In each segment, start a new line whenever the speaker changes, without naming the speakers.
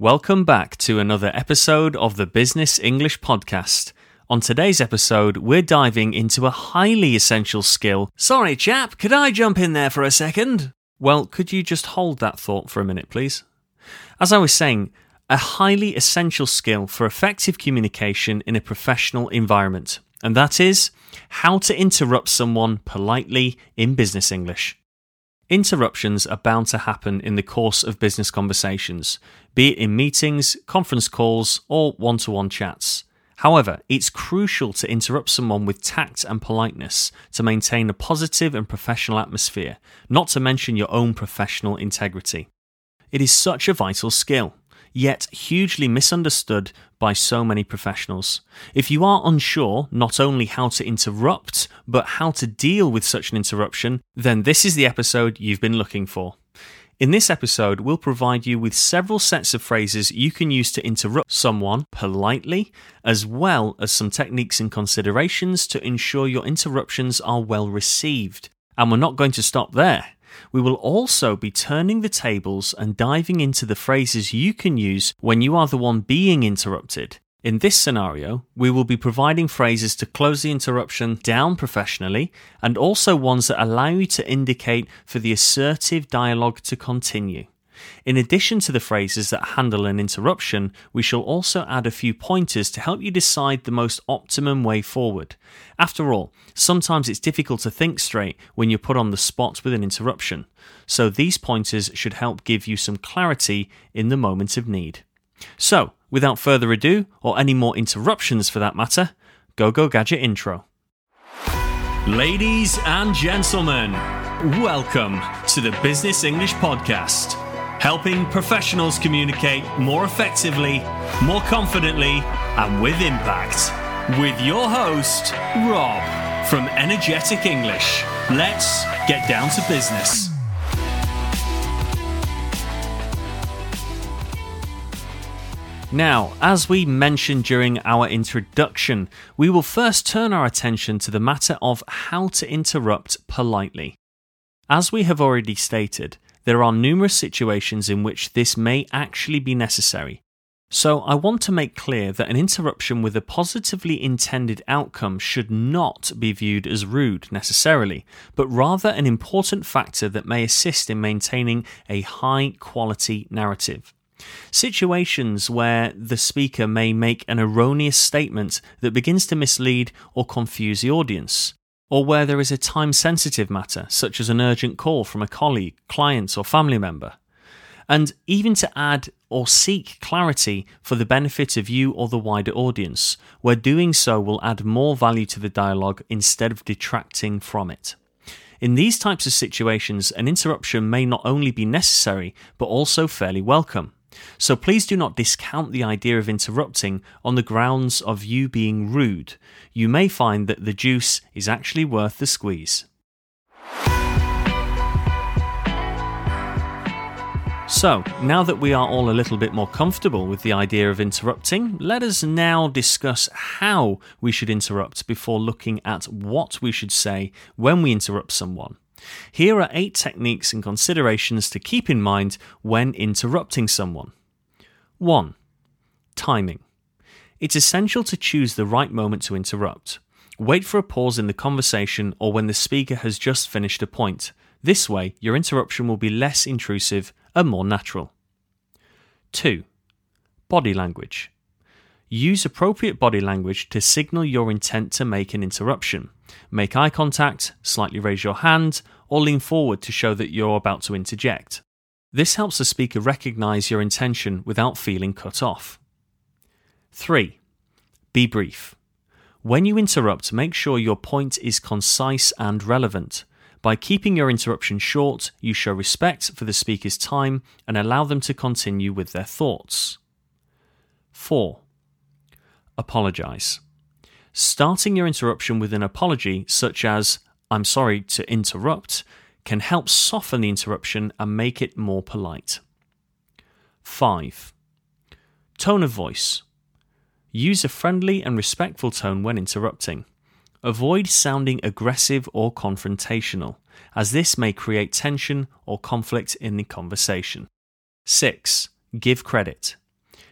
Welcome back to another episode of the Business English Podcast. On today's episode, we're diving into a highly essential skill. Sorry, chap, could I jump in there for a second? Well, could you just hold that thought for a minute, please? As I was saying, a highly essential skill for effective communication in a professional environment, and that is how to interrupt someone politely in business English. Interruptions are bound to happen in the course of business conversations, be it in meetings, conference calls, or one to one chats. However, it's crucial to interrupt someone with tact and politeness to maintain a positive and professional atmosphere, not to mention your own professional integrity. It is such a vital skill, yet hugely misunderstood by so many professionals. If you are unsure not only how to interrupt, but how to deal with such an interruption, then this is the episode you've been looking for. In this episode, we'll provide you with several sets of phrases you can use to interrupt someone politely, as well as some techniques and considerations to ensure your interruptions are well received. And we're not going to stop there. We will also be turning the tables and diving into the phrases you can use when you are the one being interrupted. In this scenario, we will be providing phrases to close the interruption down professionally and also ones that allow you to indicate for the assertive dialogue to continue. In addition to the phrases that handle an interruption, we shall also add a few pointers to help you decide the most optimum way forward. After all, sometimes it's difficult to think straight when you're put on the spot with an interruption, so these pointers should help give you some clarity in the moment of need. So, without further ado, or any more interruptions for that matter, Go Go Gadget intro. Ladies and gentlemen, welcome to the Business English Podcast, helping professionals communicate more effectively, more confidently, and with impact. With your host, Rob from Energetic English. Let's get down to business. Now, as we mentioned during our introduction, we will first turn our attention to the matter of how to interrupt politely. As we have already stated, there are numerous situations in which this may actually be necessary. So, I want to make clear that an interruption with a positively intended outcome should not be viewed as rude necessarily, but rather an important factor that may assist in maintaining a high quality narrative. Situations where the speaker may make an erroneous statement that begins to mislead or confuse the audience, or where there is a time sensitive matter, such as an urgent call from a colleague, client, or family member. And even to add or seek clarity for the benefit of you or the wider audience, where doing so will add more value to the dialogue instead of detracting from it. In these types of situations, an interruption may not only be necessary, but also fairly welcome. So please do not discount the idea of interrupting on the grounds of you being rude. You may find that the juice is actually worth the squeeze. So, now that we are all a little bit more comfortable with the idea of interrupting, let us now discuss how we should interrupt before looking at what we should say when we interrupt someone. Here are eight techniques and considerations to keep in mind when interrupting someone. 1. Timing. It's essential to choose the right moment to interrupt. Wait for a pause in the conversation or when the speaker has just finished a point. This way, your interruption will be less intrusive and more natural. 2. Body language. Use appropriate body language to signal your intent to make an interruption. Make eye contact, slightly raise your hand, or lean forward to show that you're about to interject. This helps the speaker recognize your intention without feeling cut off. 3. Be brief. When you interrupt, make sure your point is concise and relevant. By keeping your interruption short, you show respect for the speaker's time and allow them to continue with their thoughts. 4 apologize. Starting your interruption with an apology, such as, I'm sorry to interrupt, can help soften the interruption and make it more polite. 5. Tone of voice. Use a friendly and respectful tone when interrupting. Avoid sounding aggressive or confrontational, as this may create tension or conflict in the conversation. 6. Give credit.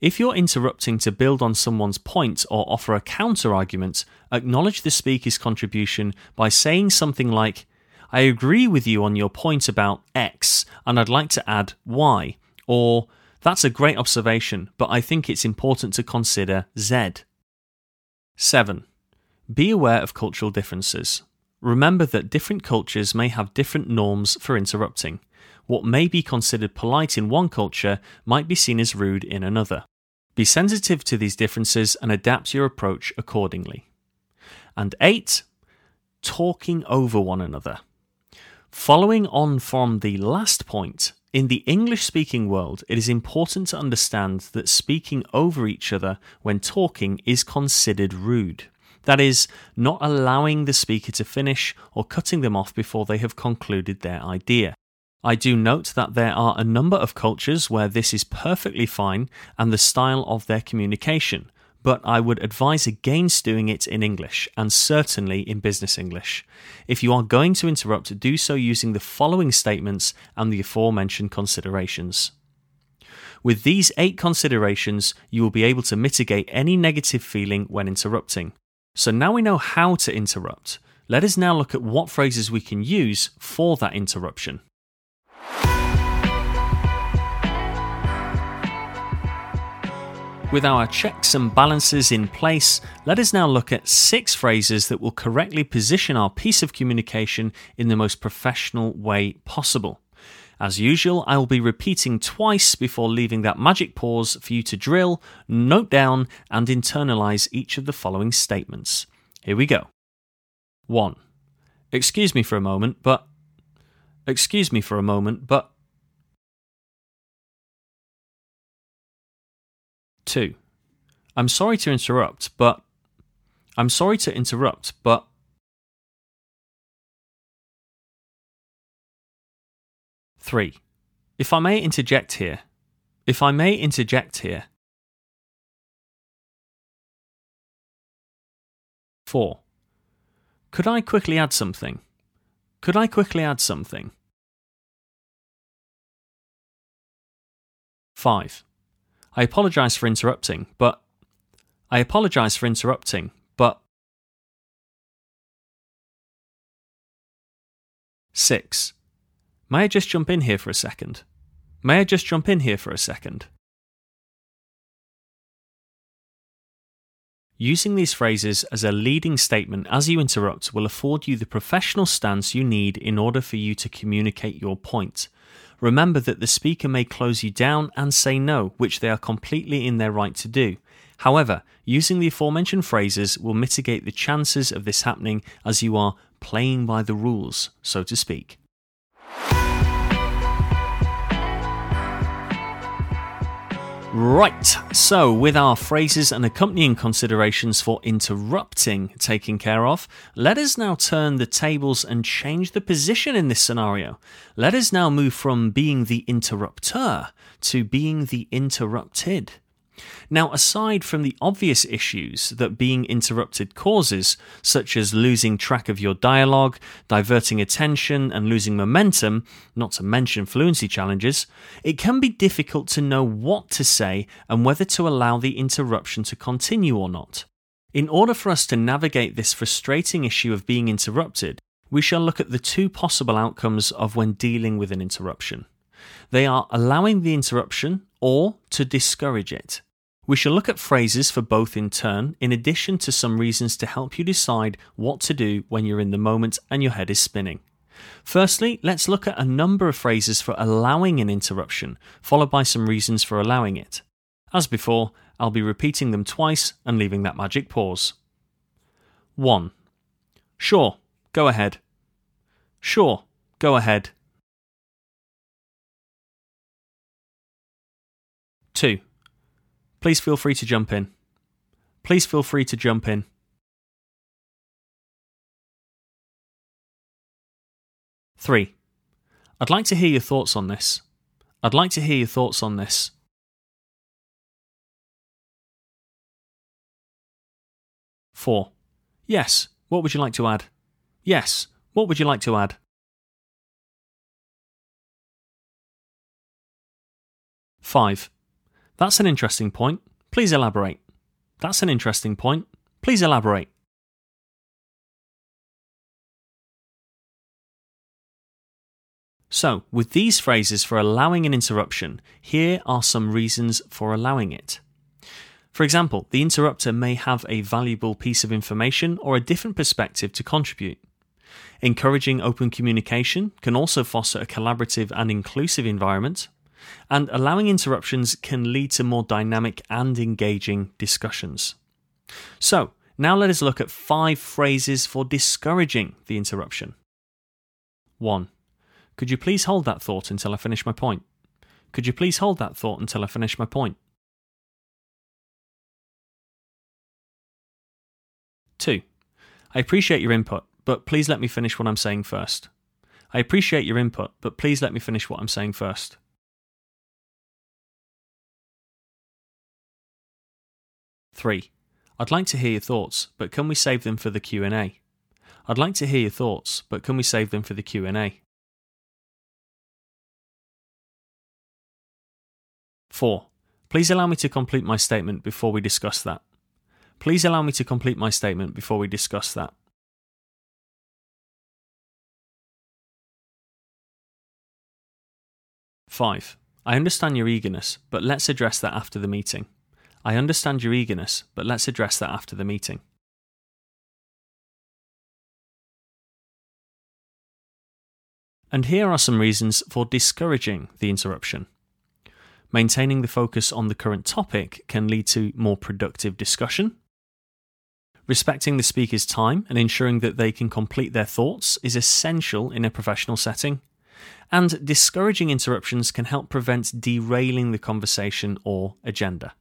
If you're interrupting to build on someone's point or offer a counter argument, acknowledge the speaker's contribution by saying something like, I agree with you on your point about X, and I'd like to add Y, or That's a great observation, but I think it's important to consider Z. 7. Be aware of cultural differences. Remember that different cultures may have different norms for interrupting. What may be considered polite in one culture might be seen as rude in another. Be sensitive to these differences and adapt your approach accordingly. And 8. Talking over one another. Following on from the last point, in the English speaking world, it is important to understand that speaking over each other when talking is considered rude. That is, not allowing the speaker to finish or cutting them off before they have concluded their idea. I do note that there are a number of cultures where this is perfectly fine and the style of their communication, but I would advise against doing it in English and certainly in business English. If you are going to interrupt, do so using the following statements and the aforementioned considerations. With these eight considerations, you will be able to mitigate any negative feeling when interrupting. So now we know how to interrupt. Let us now look at what phrases we can use for that interruption. With our checks and balances in place, let us now look at six phrases that will correctly position our piece of communication in the most professional way possible. As usual, I will be repeating twice before leaving that magic pause for you to drill, note down, and internalize each of the following statements. Here we go. 1. Excuse me for a moment, but. Excuse me for a moment, but. 2. I'm sorry to interrupt, but. I'm sorry to interrupt, but. Three. If I may interject here. If I may interject here. Four. Could I quickly add something? Could I quickly add something? 5. I apologize for interrupting, but. I apologize for interrupting, but. 6. May I just jump in here for a second? May I just jump in here for a second? Using these phrases as a leading statement as you interrupt will afford you the professional stance you need in order for you to communicate your point. Remember that the speaker may close you down and say no, which they are completely in their right to do. However, using the aforementioned phrases will mitigate the chances of this happening as you are playing by the rules, so to speak. Right, so with our phrases and accompanying considerations for interrupting taken care of, let us now turn the tables and change the position in this scenario. Let us now move from being the interrupter to being the interrupted. Now, aside from the obvious issues that being interrupted causes, such as losing track of your dialogue, diverting attention, and losing momentum, not to mention fluency challenges, it can be difficult to know what to say and whether to allow the interruption to continue or not. In order for us to navigate this frustrating issue of being interrupted, we shall look at the two possible outcomes of when dealing with an interruption. They are allowing the interruption or to discourage it. We shall look at phrases for both in turn, in addition to some reasons to help you decide what to do when you're in the moment and your head is spinning. Firstly, let's look at a number of phrases for allowing an interruption, followed by some reasons for allowing it. As before, I'll be repeating them twice and leaving that magic pause. 1. Sure, go ahead. Sure, go ahead. 2. Please feel free to jump in. Please feel free to jump in. Three. I'd like to hear your thoughts on this. I'd like to hear your thoughts on this. Four. Yes. What would you like to add? Yes. What would you like to add? Five. That's an interesting point. Please elaborate. That's an interesting point. Please elaborate. So, with these phrases for allowing an interruption, here are some reasons for allowing it. For example, the interrupter may have a valuable piece of information or a different perspective to contribute. Encouraging open communication can also foster a collaborative and inclusive environment, and allowing interruptions can lead to more dynamic and engaging discussions. So, now let us look at five phrases for discouraging the interruption. 1. Could you please hold that thought until I finish my point? Could you please hold that thought until I finish my point? 2. I appreciate your input, but please let me finish what I'm saying first. I appreciate your input, but please let me finish what I'm saying first. 3. I'd like to hear your thoughts, but can we save them for the Q&A? I'd like to hear your thoughts, but can we save them for the Q&A? 4. Please allow me to complete my statement before we discuss that. Please allow me to complete my statement before we discuss that. Five. I understand your eagerness, but let's address that after the meeting. I understand your eagerness, but let's address that after the meeting. And here are some reasons for discouraging the interruption. Maintaining the focus on the current topic can lead to more productive discussion. Respecting the speaker's time and ensuring that they can complete their thoughts is essential in a professional setting. And discouraging interruptions can help prevent derailing the conversation or agenda.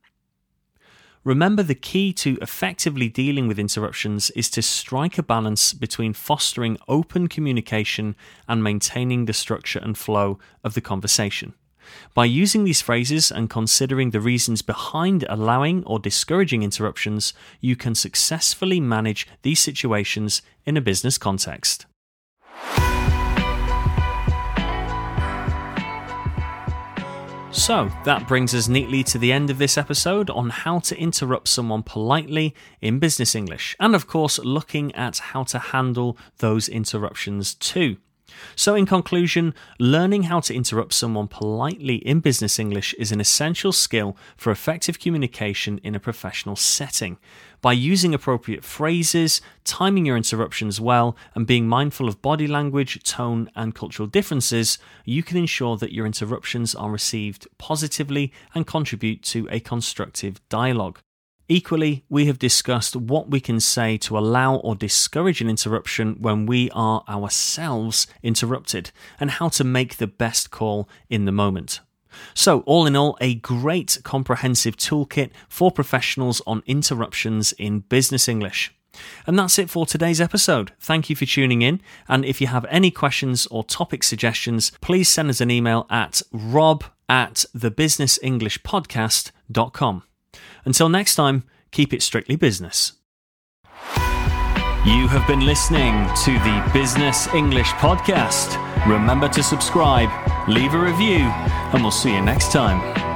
Remember, the key to effectively dealing with interruptions is to strike a balance between fostering open communication and maintaining the structure and flow of the conversation. By using these phrases and considering the reasons behind allowing or discouraging interruptions, you can successfully manage these situations in a business context. So, that brings us neatly to the end of this episode on how to interrupt someone politely in business English, and of course, looking at how to handle those interruptions too. So, in conclusion, learning how to interrupt someone politely in business English is an essential skill for effective communication in a professional setting. By using appropriate phrases, timing your interruptions well, and being mindful of body language, tone, and cultural differences, you can ensure that your interruptions are received positively and contribute to a constructive dialogue. Equally, we have discussed what we can say to allow or discourage an interruption when we are ourselves interrupted, and how to make the best call in the moment. So, all in all, a great comprehensive toolkit for professionals on interruptions in business English. And that's it for today's episode. Thank you for tuning in. And if you have any questions or topic suggestions, please send us an email at rob at thebusinessenglishpodcast.com. Until next time, keep it strictly business. You have been listening to the Business English Podcast. Remember to subscribe, leave a review, and we'll see you next time.